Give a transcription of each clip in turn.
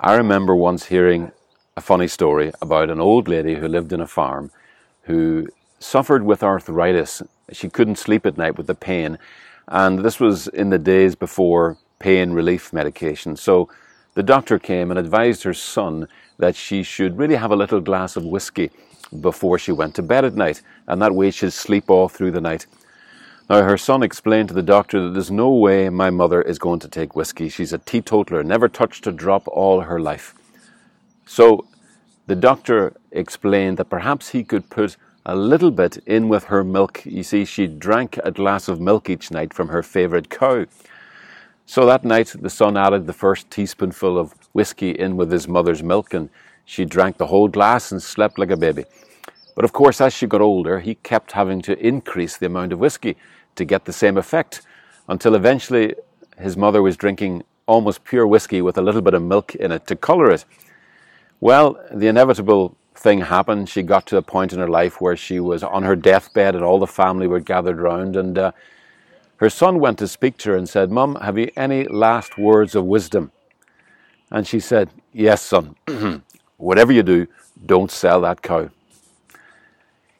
I remember once hearing a funny story about an old lady who lived in a farm who suffered with arthritis. She couldn't sleep at night with the pain, and this was in the days before pain relief medication. So the doctor came and advised her son that she should really have a little glass of whiskey before she went to bed at night, and that way she'd sleep all through the night. Now, her son explained to the doctor that there's no way my mother is going to take whiskey. She's a teetotaler, never touched a drop all her life. So the doctor explained that perhaps he could put a little bit in with her milk. You see, she drank a glass of milk each night from her favourite cow. So that night, the son added the first teaspoonful of whiskey in with his mother's milk, and she drank the whole glass and slept like a baby. But of course, as she got older, he kept having to increase the amount of whiskey to get the same effect until eventually his mother was drinking almost pure whiskey with a little bit of milk in it to colour it. Well, the inevitable thing happened. She got to a point in her life where she was on her deathbed and all the family were gathered round. And uh, her son went to speak to her and said, Mum, have you any last words of wisdom? And she said, Yes, son. Whatever you do, don't sell that cow.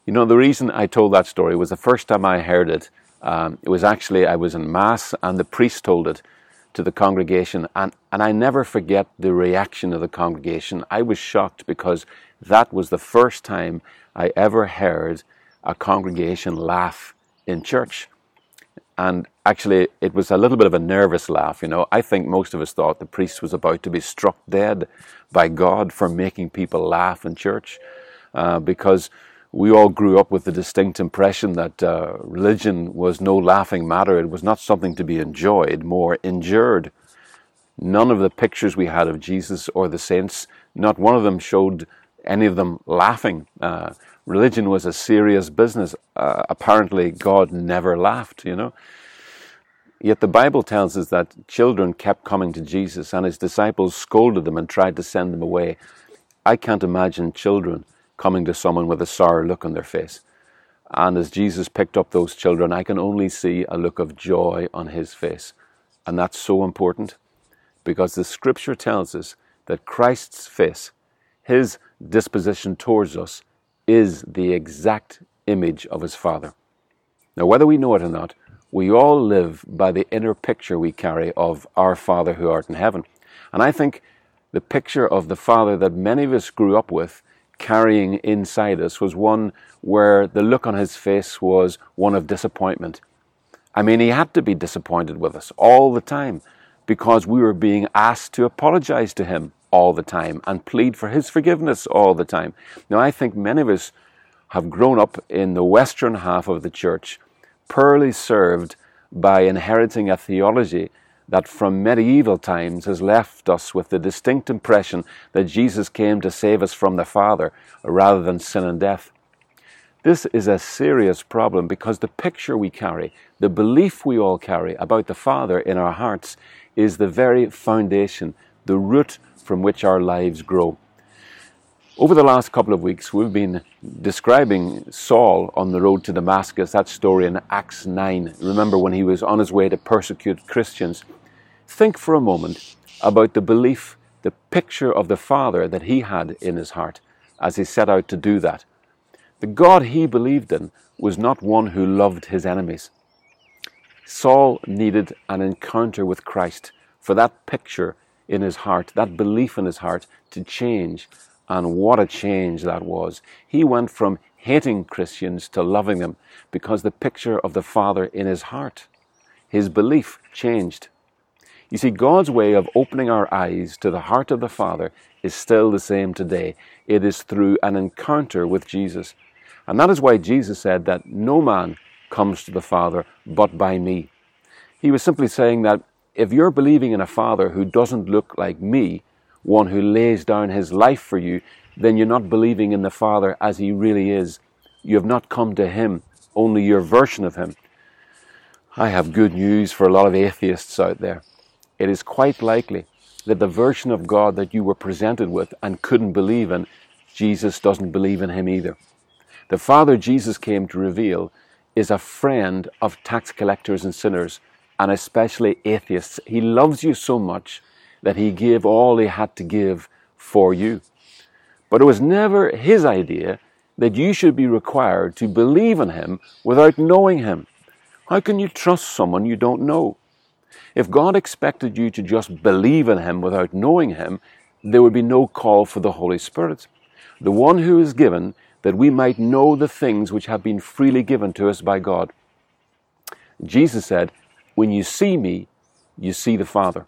You know, the reason I told that story was the first time I heard it um, it was actually, I was in Mass and the priest told it to the congregation, and, and I never forget the reaction of the congregation. I was shocked because that was the first time I ever heard a congregation laugh in church. And actually, it was a little bit of a nervous laugh, you know. I think most of us thought the priest was about to be struck dead by God for making people laugh in church uh, because we all grew up with the distinct impression that uh, religion was no laughing matter. It was not something to be enjoyed, more endured. None of the pictures we had of Jesus or the saints, not one of them showed any of them laughing. Uh, religion was a serious business. Uh, apparently, God never laughed, you know. Yet the Bible tells us that children kept coming to Jesus and his disciples scolded them and tried to send them away. I can't imagine children coming to someone with a sour look on their face. And as Jesus picked up those children, I can only see a look of joy on his face. And that's so important because the scripture tells us that Christ's face, his disposition towards us, is the exact image of his Father. Now, whether we know it or not, we all live by the inner picture we carry of our Father who art in heaven. And I think the picture of the Father that many of us grew up with carrying inside us was one where the look on his face was one of disappointment. I mean, he had to be disappointed with us all the time because we were being asked to apologize to him all the time and plead for his forgiveness all the time. Now, I think many of us have grown up in the western half of the church, poorly served by inheriting a theology that from medieval times has left us with the distinct impression that Jesus came to save us from the Father rather than sin and death. This is a serious problem because the picture we carry, the belief we all carry about the Father in our hearts, is the very foundation, the root from which our lives grow. Over the last couple of weeks, we've been describing Saul on the road to Damascus, that story in Acts 9. Remember when he was on his way to persecute Christians? Think for a moment about the belief, the picture of the Father that he had in his heart as he set out to do that. The God he believed in was not one who loved his enemies. Saul needed an encounter with Christ for that picture in his heart, that belief in his heart to change and what a change that was. He went from hating Christians to loving them because the picture of the Father in his heart, his belief changed. You see, God's way of opening our eyes to the heart of the Father is still the same today. It is through an encounter with Jesus. And that is why Jesus said that no man comes to the Father but by me. He was simply saying that if you're believing in a Father who doesn't look like me, one who lays down his life for you, then you're not believing in the Father as he really is. You have not come to him, only your version of him. I have good news for a lot of atheists out there. It is quite likely that the version of God that you were presented with and couldn't believe in, Jesus doesn't believe in him either. The Father Jesus came to reveal is a friend of tax collectors and sinners, and especially atheists. He loves you so much that He gave all He had to give for you. But it was never His idea that you should be required to believe in Him without knowing Him. How can you trust someone you don't know? If God expected you to just believe in Him without knowing Him, there would be no call for the Holy Spirit, the one who is given that we might know the things which have been freely given to us by God. Jesus said, When you see me, you see the Father.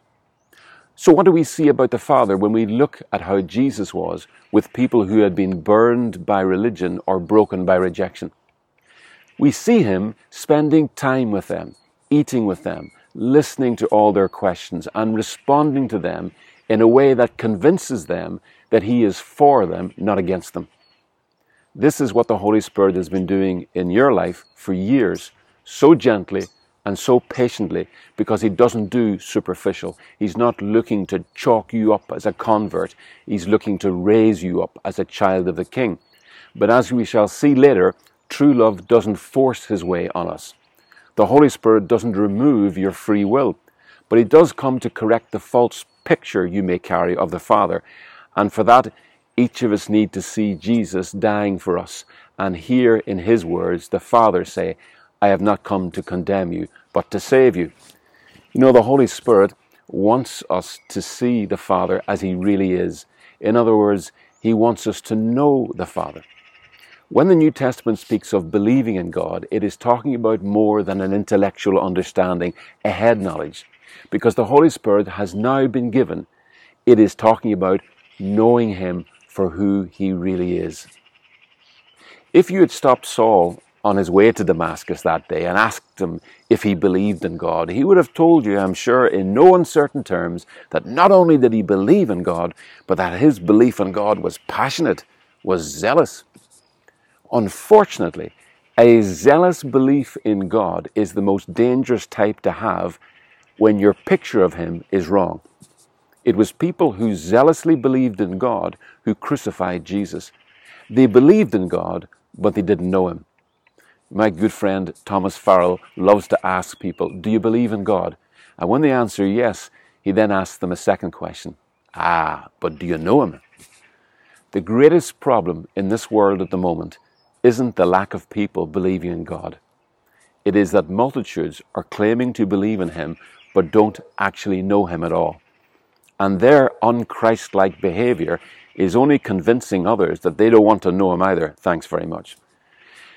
So, what do we see about the Father when we look at how Jesus was with people who had been burned by religion or broken by rejection? We see him spending time with them, eating with them, listening to all their questions, and responding to them in a way that convinces them that he is for them, not against them. This is what the Holy Spirit has been doing in your life for years, so gently and so patiently, because He doesn't do superficial. He's not looking to chalk you up as a convert, He's looking to raise you up as a child of the King. But as we shall see later, true love doesn't force His way on us. The Holy Spirit doesn't remove your free will, but He does come to correct the false picture you may carry of the Father. And for that, each of us need to see Jesus dying for us and hear in his words the Father say, I have not come to condemn you, but to save you. You know, the Holy Spirit wants us to see the Father as he really is. In other words, he wants us to know the Father. When the New Testament speaks of believing in God, it is talking about more than an intellectual understanding, a head knowledge. Because the Holy Spirit has now been given, it is talking about knowing Him for who He really is. If you had stopped Saul on his way to Damascus that day and asked him if he believed in God, he would have told you, I'm sure, in no uncertain terms, that not only did he believe in God, but that his belief in God was passionate, was zealous. Unfortunately, a zealous belief in God is the most dangerous type to have when your picture of Him is wrong. It was people who zealously believed in God who crucified Jesus. They believed in God, but they didn't know Him. My good friend Thomas Farrell loves to ask people, Do you believe in God? And when they answer yes, he then asks them a second question Ah, but do you know Him? The greatest problem in this world at the moment isn't the lack of people believing in God. It is that multitudes are claiming to believe in Him but don't actually know Him at all. And their unchristlike behavior is only convincing others that they don't want to know Him either. Thanks very much.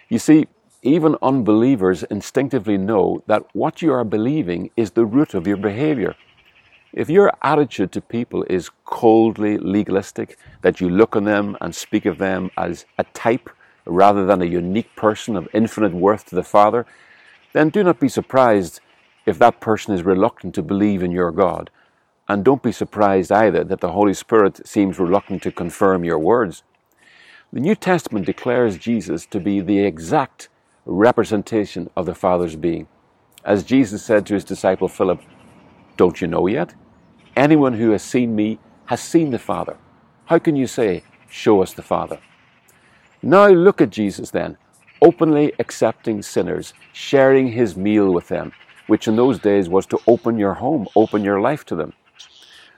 You see, even unbelievers instinctively know that what you are believing is the root of your behavior. If your attitude to people is coldly legalistic, that you look on them and speak of them as a type rather than a unique person of infinite worth to the Father, then do not be surprised if that person is reluctant to believe in your God. And don't be surprised either that the Holy Spirit seems reluctant to confirm your words. The New Testament declares Jesus to be the exact representation of the Father's being. As Jesus said to his disciple Philip, Don't you know yet? Anyone who has seen me has seen the Father. How can you say, Show us the Father? Now look at Jesus then, openly accepting sinners, sharing his meal with them, which in those days was to open your home, open your life to them.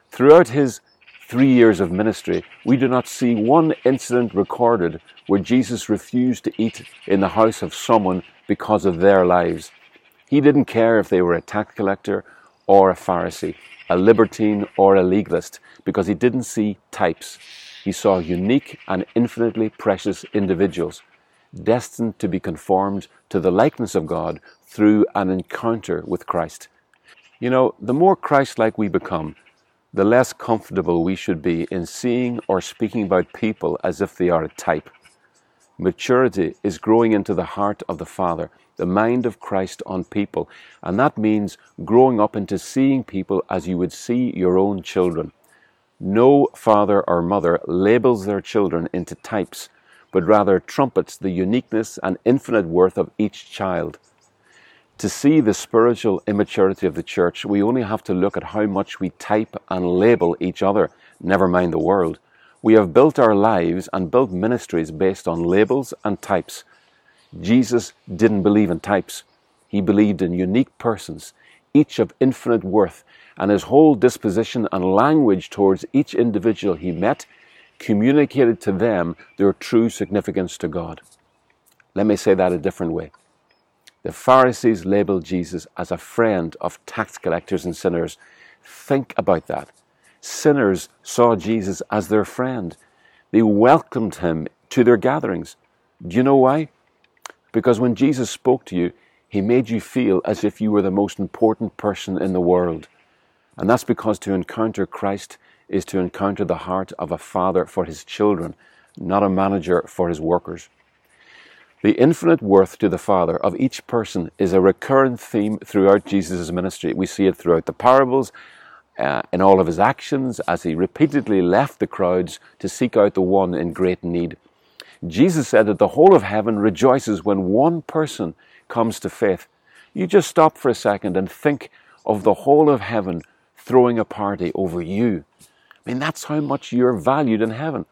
Throughout his three years of ministry, we do not see one incident recorded where Jesus refused to eat in the house of someone because of their lives. He didn't care if they were a tax collector or a Pharisee, a libertine or a legalist, because he didn't see types. He saw unique and infinitely precious individuals, destined to be conformed to the likeness of God through an encounter with Christ. You know, the more Christ like we become, the less comfortable we should be in seeing or speaking about people as if they are a type. Maturity is growing into the heart of the Father, the mind of Christ on people, and that means growing up into seeing people as you would see your own children. No father or mother labels their children into types, but rather trumpets the uniqueness and infinite worth of each child. To see the spiritual immaturity of the church, we only have to look at how much we type and label each other, never mind the world. We have built our lives and built ministries based on labels and types. Jesus didn't believe in types. He believed in unique persons, each of infinite worth, and his whole disposition and language towards each individual he met communicated to them their true significance to God. Let me say that a different way. The Pharisees labeled Jesus as a friend of tax collectors and sinners. Think about that. Sinners saw Jesus as their friend. They welcomed him to their gatherings. Do you know why? Because when Jesus spoke to you, he made you feel as if you were the most important person in the world. And that's because to encounter Christ is to encounter the heart of a father for his children, not a manager for his workers. The infinite worth to the Father of each person is a recurrent theme throughout Jesus' ministry. We see it throughout the parables, uh, in all of his actions, as he repeatedly left the crowds to seek out the one in great need. Jesus said that the whole of heaven rejoices when one person comes to faith. You just stop for a second and think of the whole of heaven throwing a party over you. I mean, that's how much you're valued in heaven.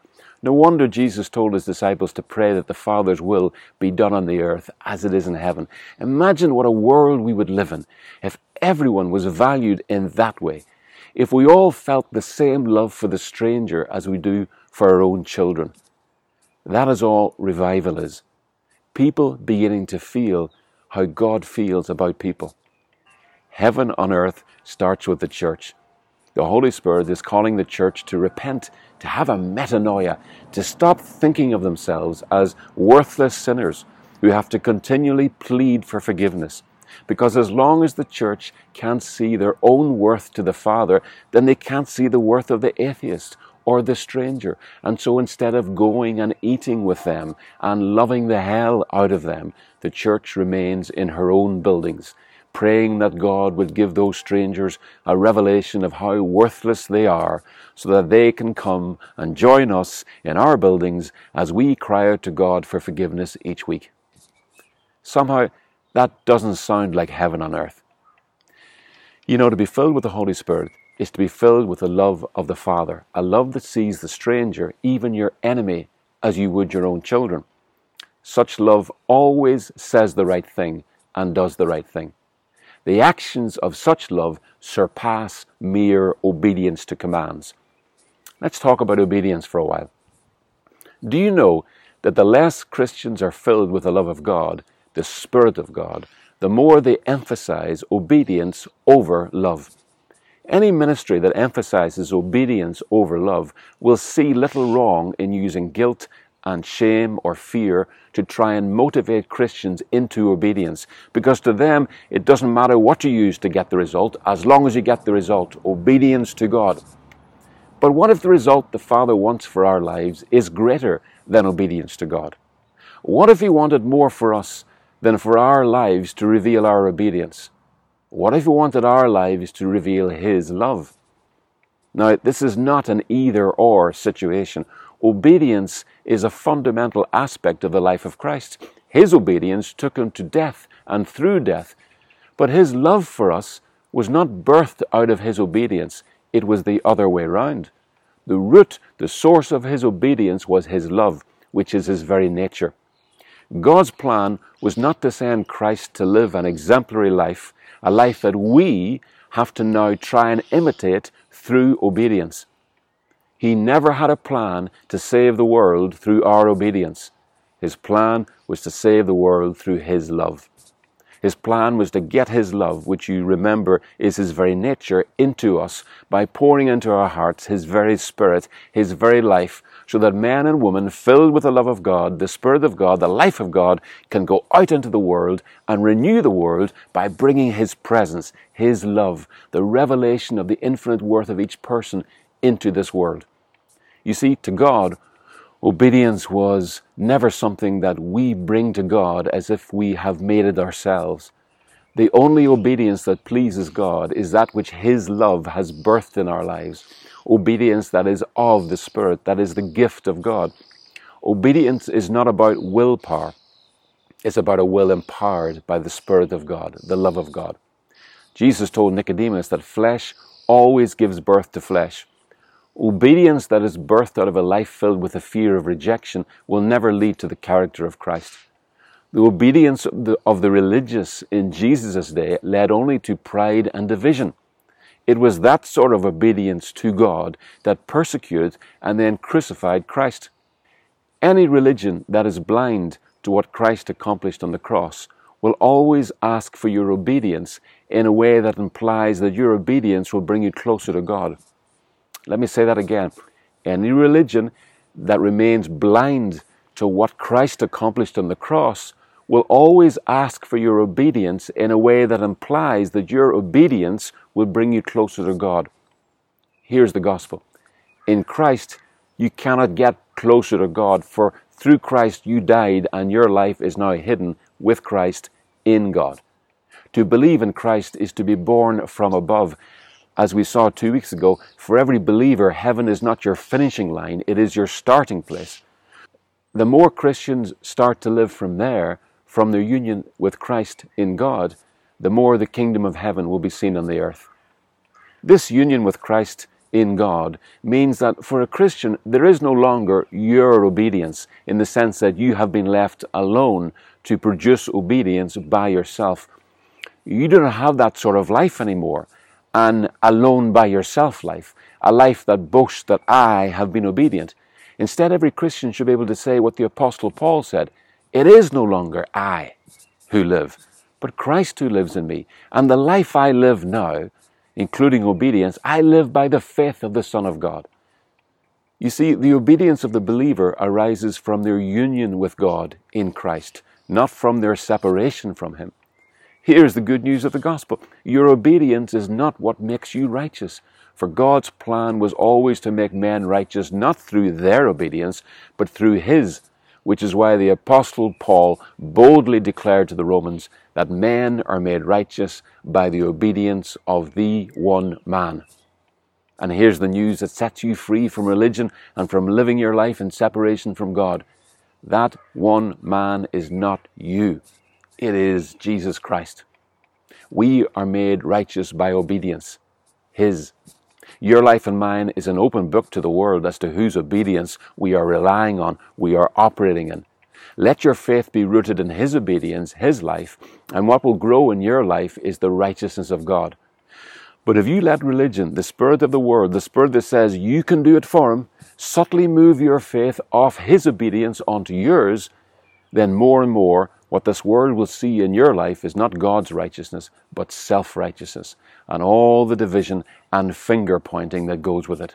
No wonder Jesus told his disciples to pray that the Father's will be done on the earth as it is in heaven. Imagine what a world we would live in if everyone was valued in that way. If we all felt the same love for the stranger as we do for our own children. That is all revival is. People beginning to feel how God feels about people. Heaven on earth starts with the church. The Holy Spirit is calling the church to repent, to have a metanoia, to stop thinking of themselves as worthless sinners who have to continually plead for forgiveness. Because as long as the church can't see their own worth to the Father, then they can't see the worth of the atheist or the stranger. And so instead of going and eating with them and loving the hell out of them, the church remains in her own buildings, praying that God would give those strangers a revelation of how worthless they are, so that they can come and join us in our buildings as we cry out to God for forgiveness each week. Somehow, that doesn't sound like heaven on earth. You know, to be filled with the Holy Spirit is to be filled with the love of the Father, a love that sees the stranger, even your enemy, as you would your own children. Such love always says the right thing and does the right thing. The actions of such love surpass mere obedience to commands. Let's talk about obedience for a while. Do you know that the less Christians are filled with the love of God, the Spirit of God, the more they emphasize obedience over love? Any ministry that emphasizes obedience over love will see little wrong in using guilt and shame or fear to try and motivate Christians into obedience. Because to them, it doesn't matter what you use to get the result, as long as you get the result obedience to God. But what if the result the Father wants for our lives is greater than obedience to God? What if He wanted more for us than for our lives to reveal our obedience? What if He wanted our lives to reveal His love? Now, this is not an either or situation. Obedience is a fundamental aspect of the life of Christ. His obedience took him to death and through death. But his love for us was not birthed out of his obedience, it was the other way round. The root, the source of his obedience was his love, which is his very nature. God's plan was not to send Christ to live an exemplary life a life that we have to now try and imitate through obedience. He never had a plan to save the world through our obedience. His plan was to save the world through His love. His plan was to get His love, which you remember is His very nature, into us by pouring into our hearts His very Spirit, His very life, so that man and woman filled with the love of God, the Spirit of God, the life of God, can go out into the world and renew the world by bringing His presence, His love, the revelation of the infinite worth of each person into this world. You see, to God, Obedience was never something that we bring to God as if we have made it ourselves. The only obedience that pleases God is that which His love has birthed in our lives. Obedience that is of the Spirit, that is the gift of God. Obedience is not about willpower, it's about a will empowered by the Spirit of God, the love of God. Jesus told Nicodemus that flesh always gives birth to flesh. Obedience that is birthed out of a life filled with a fear of rejection will never lead to the character of Christ. The obedience of the, of the religious in Jesus' day led only to pride and division. It was that sort of obedience to God that persecuted and then crucified Christ. Any religion that is blind to what Christ accomplished on the cross will always ask for your obedience in a way that implies that your obedience will bring you closer to God. Let me say that again. Any religion that remains blind to what Christ accomplished on the cross will always ask for your obedience in a way that implies that your obedience will bring you closer to God. Here's the gospel. In Christ, you cannot get closer to God, for through Christ you died, and your life is now hidden with Christ in God. To believe in Christ is to be born from above. As we saw two weeks ago, for every believer, heaven is not your finishing line, it is your starting place. The more Christians start to live from there, from their union with Christ in God, the more the kingdom of heaven will be seen on the earth. This union with Christ in God means that for a Christian, there is no longer your obedience in the sense that you have been left alone to produce obedience by yourself. You don't have that sort of life anymore, an alone by yourself life, a life that boasts that I have been obedient. Instead, every Christian should be able to say what the Apostle Paul said it is no longer I who live, but Christ who lives in me. And the life I live now, including obedience, I live by the faith of the Son of God. You see, the obedience of the believer arises from their union with God in Christ, not from their separation from Him. Here's the good news of the gospel your obedience is not what makes you righteous. For God's plan was always to make men righteous not through their obedience, but through His which is why the Apostle Paul boldly declared to the Romans that men are made righteous by the obedience of the one man. And here's the news that sets you free from religion and from living your life in separation from God. That one man is not you, it is Jesus Christ. We are made righteous by obedience, His your life and mine is an open book to the world as to whose obedience we are relying on, we are operating in. Let your faith be rooted in His obedience, His life, and what will grow in your life is the righteousness of God. But if you let religion, the spirit of the world, the spirit that says you can do it for Him, subtly move your faith off His obedience onto yours, then more and more what this world will see in your life is not God's righteousness, but self righteousness, and all the division and finger pointing that goes with it.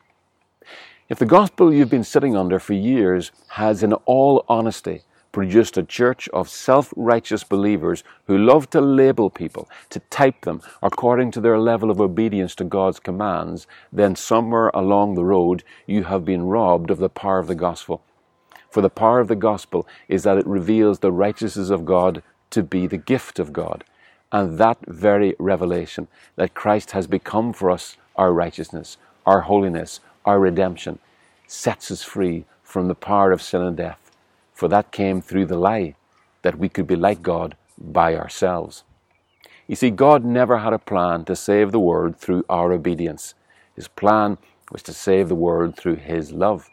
If the gospel you've been sitting under for years has, in all honesty, produced a church of self righteous believers who love to label people, to type them according to their level of obedience to God's commands, then somewhere along the road you have been robbed of the power of the gospel for the power of the gospel is that it reveals the righteousness of God to be the gift of God. And that very revelation that Christ has become for us our righteousness, our holiness, our redemption, sets us free from the power of sin and death. For that came through the lie that we could be like God by ourselves. You see, God never had a plan to save the world through our obedience. His plan was to save the world through His love.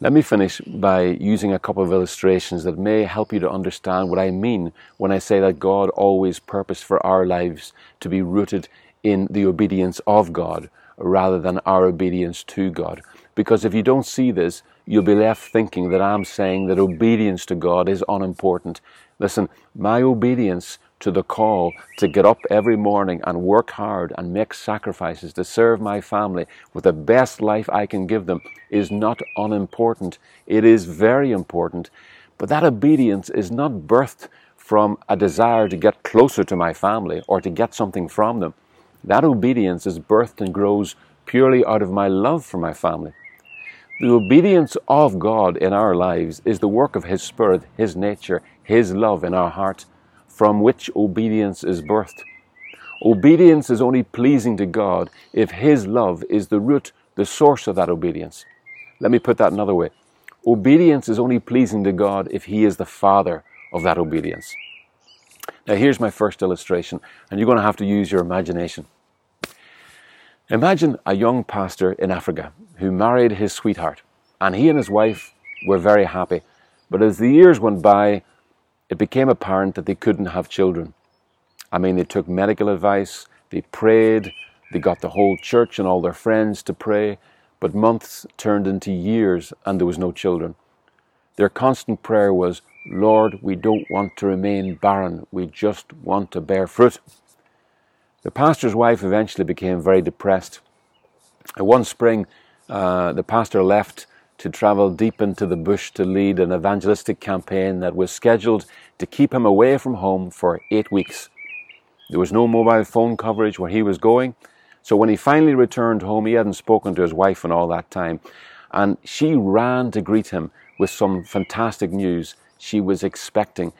Let me finish by using a couple of illustrations that may help you to understand what I mean when I say that God always purposed for our lives to be rooted in the obedience of God rather than our obedience to God. Because if you don't see this, you'll be left thinking that I'm saying that obedience to God is unimportant. Listen, my obedience to the call to get up every morning and work hard and make sacrifices to serve my family with the best life I can give them is not unimportant. It is very important. But that obedience is not birthed from a desire to get closer to my family or to get something from them. That obedience is birthed and grows purely out of my love for my family. The obedience of God in our lives is the work of His Spirit, His nature, His love in our heart from which obedience is birthed. Obedience is only pleasing to God if His love is the root, the source of that obedience. Let me put that another way. Obedience is only pleasing to God if He is the Father of that obedience. Now, here's my first illustration, and you're going to have to use your imagination. Imagine a young pastor in Africa who married his sweetheart, and he and his wife were very happy. But as the years went by, it became apparent that they couldn't have children. I mean, they took medical advice, they prayed, They got the whole church and all their friends to pray, but months turned into years and there was no children. Their constant prayer was, Lord, we don't want to remain barren, we just want to bear fruit. The pastor's wife eventually became very depressed. One spring, uh, the pastor left to travel deep into the bush to lead an evangelistic campaign that was scheduled to keep him away from home for eight weeks. There was no mobile phone coverage where he was going, so when he finally returned home, he hadn't spoken to his wife in all that time. And she ran to greet him with some fantastic news she was expecting,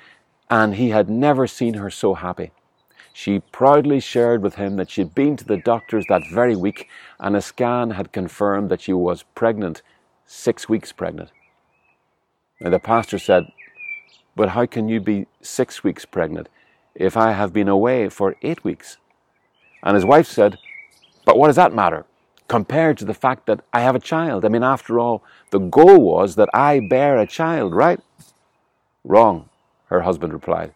and he had never seen her so happy. She proudly shared with him that she'd been to the doctors that very week, and a scan had confirmed that she was pregnant, six weeks pregnant. And the pastor said, But how can you be six weeks pregnant if I have been away for eight weeks? And his wife said, But what does that matter? compared to the fact that I have a child. I mean, after all, the goal was that I bear a child, right? Wrong, her husband replied.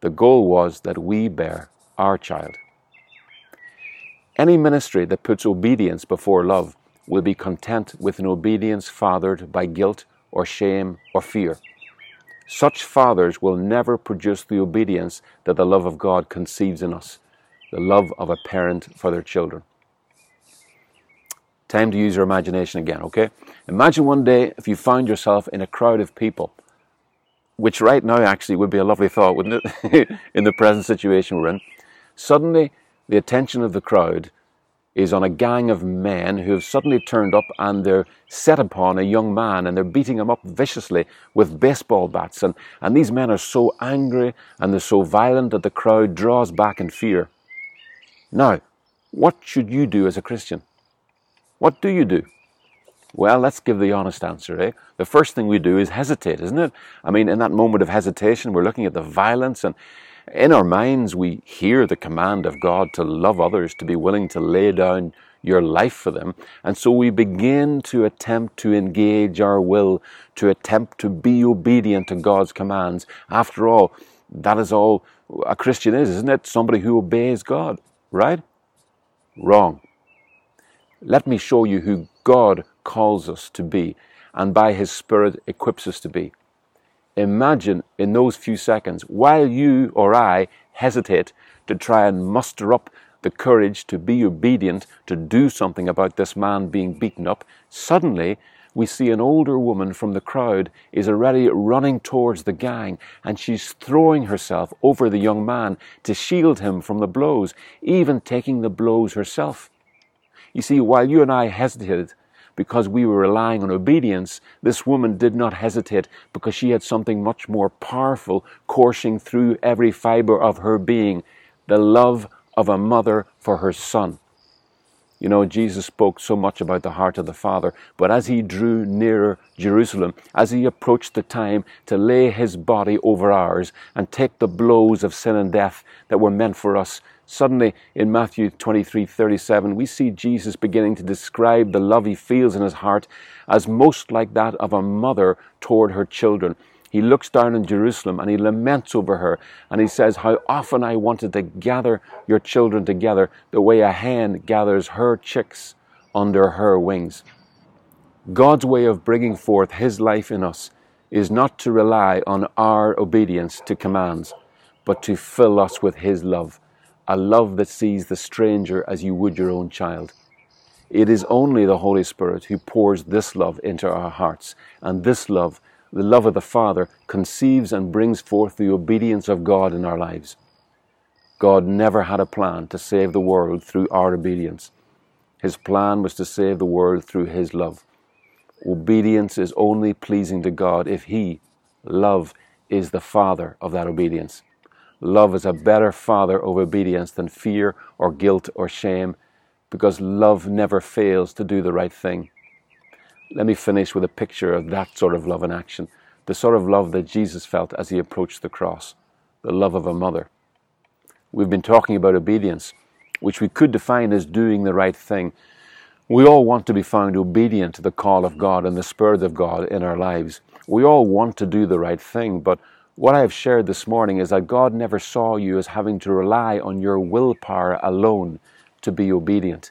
The goal was that we bear our child. Any ministry that puts obedience before love will be content with an obedience fathered by guilt or shame or fear. Such fathers will never produce the obedience that the love of God conceives in us, the love of a parent for their children. Time to use your imagination again, okay? Imagine one day if you found yourself in a crowd of people, which right now actually would be a lovely thought, wouldn't it? in the present situation we're in. Suddenly, the attention of the crowd is on a gang of men who have suddenly turned up and they're set upon a young man and they're beating him up viciously with baseball bats. And, and these men are so angry and they're so violent that the crowd draws back in fear. Now, what should you do as a Christian? What do you do? Well, let's give the honest answer, eh? The first thing we do is hesitate, isn't it? I mean, in that moment of hesitation, we're looking at the violence and in our minds, we hear the command of God to love others, to be willing to lay down your life for them. And so we begin to attempt to engage our will, to attempt to be obedient to God's commands. After all, that is all a Christian is, isn't it? Somebody who obeys God, right? Wrong. Let me show you who God calls us to be and by His Spirit equips us to be. Imagine in those few seconds, while you or I hesitate to try and muster up the courage to be obedient, to do something about this man being beaten up, suddenly we see an older woman from the crowd is already running towards the gang and she's throwing herself over the young man to shield him from the blows, even taking the blows herself. You see, while you and I hesitated because we were relying on obedience, this woman did not hesitate because she had something much more powerful coursing through every fiber of her being the love of a mother for her son. You know, Jesus spoke so much about the heart of the Father, but as he drew nearer Jerusalem, as he approached the time to lay his body over ours and take the blows of sin and death that were meant for us, Suddenly, in Matthew 23 37, we see Jesus beginning to describe the love he feels in his heart as most like that of a mother toward her children. He looks down on Jerusalem and he laments over her and he says, How often I wanted to gather your children together the way a hen gathers her chicks under her wings. God's way of bringing forth his life in us is not to rely on our obedience to commands, but to fill us with his love a love that sees the stranger as you would your own child. It is only the Holy Spirit who pours this love into our hearts, and this love, the love of the Father, conceives and brings forth the obedience of God in our lives. God never had a plan to save the world through our obedience. His plan was to save the world through His love. Obedience is only pleasing to God if He, love, is the Father of that obedience. Love is a better father of obedience than fear or guilt or shame because love never fails to do the right thing. Let me finish with a picture of that sort of love in action, the sort of love that Jesus felt as he approached the cross, the love of a mother. We've been talking about obedience, which we could define as doing the right thing. We all want to be found obedient to the call of God and the Spirit of God in our lives. We all want to do the right thing, but what I have shared this morning is that God never saw you as having to rely on your willpower alone to be obedient.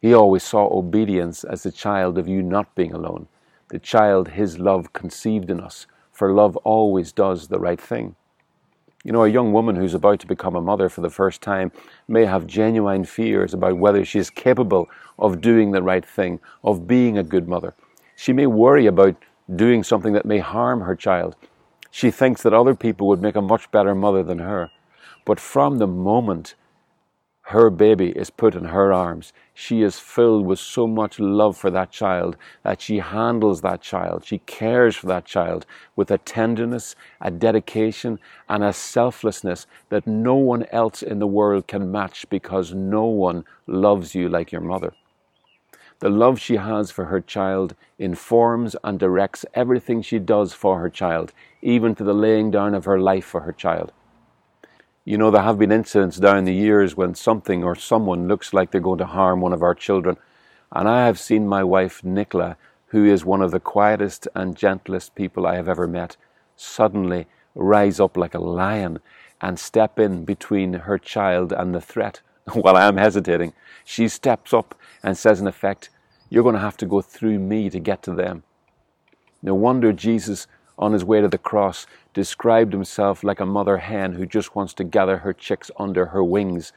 He always saw obedience as the child of you not being alone, the child his love conceived in us, for love always does the right thing. You know, a young woman who's about to become a mother for the first time may have genuine fears about whether she is capable of doing the right thing, of being a good mother. She may worry about doing something that may harm her child. She thinks that other people would make a much better mother than her. But from the moment her baby is put in her arms, she is filled with so much love for that child that she handles that child. She cares for that child with a tenderness, a dedication, and a selflessness that no one else in the world can match because no one loves you like your mother. The love she has for her child informs and directs everything she does for her child, even to the laying down of her life for her child. You know, there have been incidents down the years when something or someone looks like they're going to harm one of our children. And I have seen my wife, Nicola, who is one of the quietest and gentlest people I have ever met, suddenly rise up like a lion and step in between her child and the threat. While I am hesitating, she steps up and says, in effect, You're going to have to go through me to get to them. No wonder Jesus on his way to the cross, described himself like a mother hen who just wants to gather her chicks under her wings.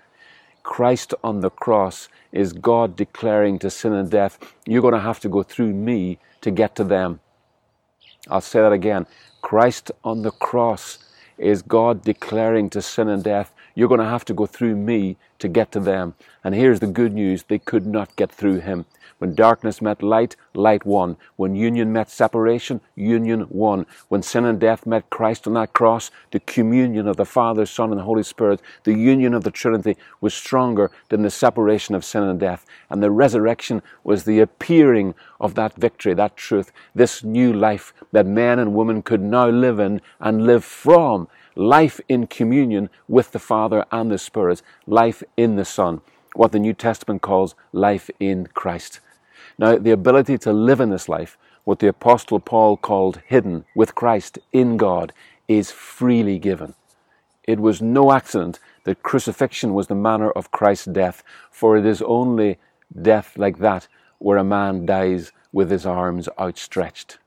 Christ on the cross is God declaring to sin and death, You're going to have to go through me to get to them. I'll say that again. Christ on the cross is God declaring to sin and death, You're going to have to go through me to get to them. And here's the good news they could not get through him. When darkness met light, light won. When union met separation, union won. When sin and death met Christ on that cross, the communion of the Father, Son, and Holy Spirit, the union of the Trinity was stronger than the separation of sin and death. And the resurrection was the appearing of that victory, that truth, this new life that men and women could now live in and live from. Life in communion with the Father and the Spirit, life in the Son, what the New Testament calls life in Christ. Now, the ability to live in this life, what the Apostle Paul called hidden with Christ in God, is freely given. It was no accident that crucifixion was the manner of Christ's death, for it is only death like that where a man dies with his arms outstretched.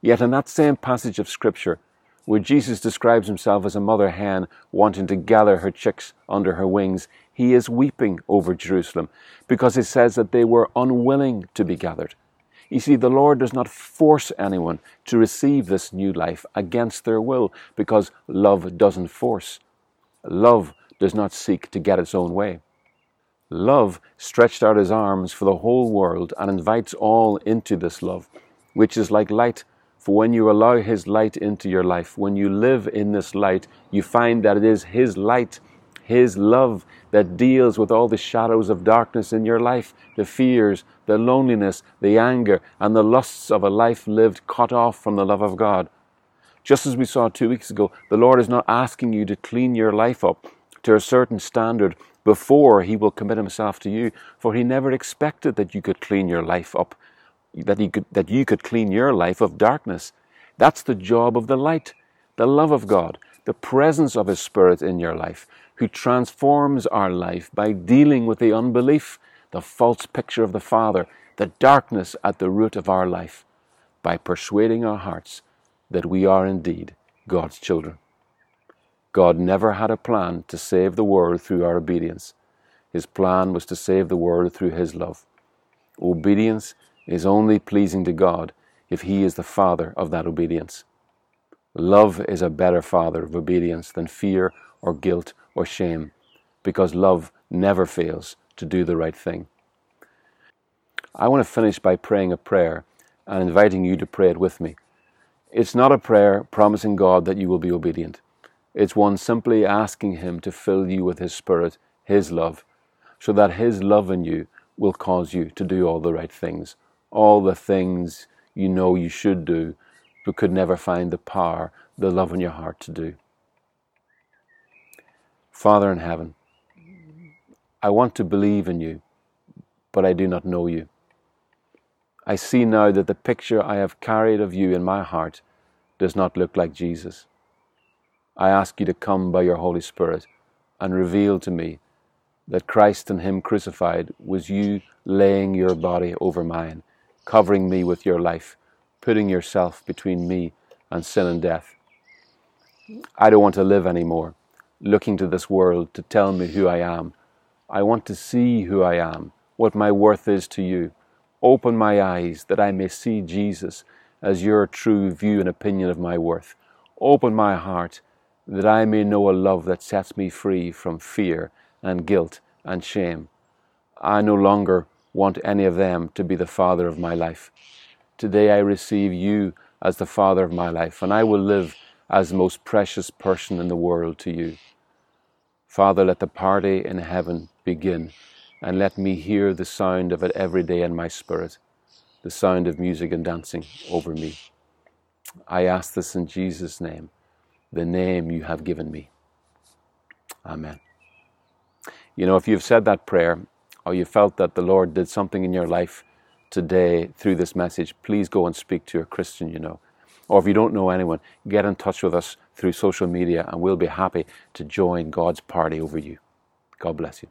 Yet, in that same passage of Scripture, where Jesus describes himself as a mother hen wanting to gather her chicks under her wings, he is weeping over Jerusalem because he says that they were unwilling to be gathered. You see, the Lord does not force anyone to receive this new life against their will because love doesn't force. Love does not seek to get its own way. Love stretched out his arms for the whole world and invites all into this love, which is like light for when you allow His light into your life, when you live in this light, you find that it is His light, His love that deals with all the shadows of darkness in your life the fears, the loneliness, the anger, and the lusts of a life lived cut off from the love of God. Just as we saw two weeks ago, the Lord is not asking you to clean your life up to a certain standard before He will commit Himself to you, for He never expected that you could clean your life up that, he could, that you could clean your life of darkness. That's the job of the light, the love of God, the presence of His Spirit in your life, who transforms our life by dealing with the unbelief, the false picture of the Father, the darkness at the root of our life, by persuading our hearts that we are indeed God's children. God never had a plan to save the world through our obedience. His plan was to save the world through His love. Obedience is only pleasing to God if He is the Father of that obedience. Love is a better Father of obedience than fear or guilt or shame, because love never fails to do the right thing. I want to finish by praying a prayer and inviting you to pray it with me. It's not a prayer promising God that you will be obedient. It's one simply asking Him to fill you with His Spirit, His love, so that His love in you will cause you to do all the right things all the things you know you should do, but could never find the power, the love in your heart to do. Father in heaven, I want to believe in you, but I do not know you. I see now that the picture I have carried of you in my heart does not look like Jesus. I ask you to come by your Holy Spirit and reveal to me that Christ and Him crucified was you laying your body over mine, covering me with your life, putting yourself between me and sin and death. I don't want to live anymore, looking to this world to tell me who I am. I want to see who I am, what my worth is to you. Open my eyes that I may see Jesus as your true view and opinion of my worth. Open my heart that I may know a love that sets me free from fear and guilt and shame. I no longer want any of them to be the father of my life. Today I receive you as the father of my life, and I will live as the most precious person in the world to you. Father, let the party in heaven begin, and let me hear the sound of it every day in my spirit, the sound of music and dancing over me. I ask this in Jesus' name, the name you have given me. Amen. You know, if you've said that prayer or you felt that the Lord did something in your life today through this message, please go and speak to a Christian you know. Or if you don't know anyone, get in touch with us through social media and we'll be happy to join God's party over you. God bless you.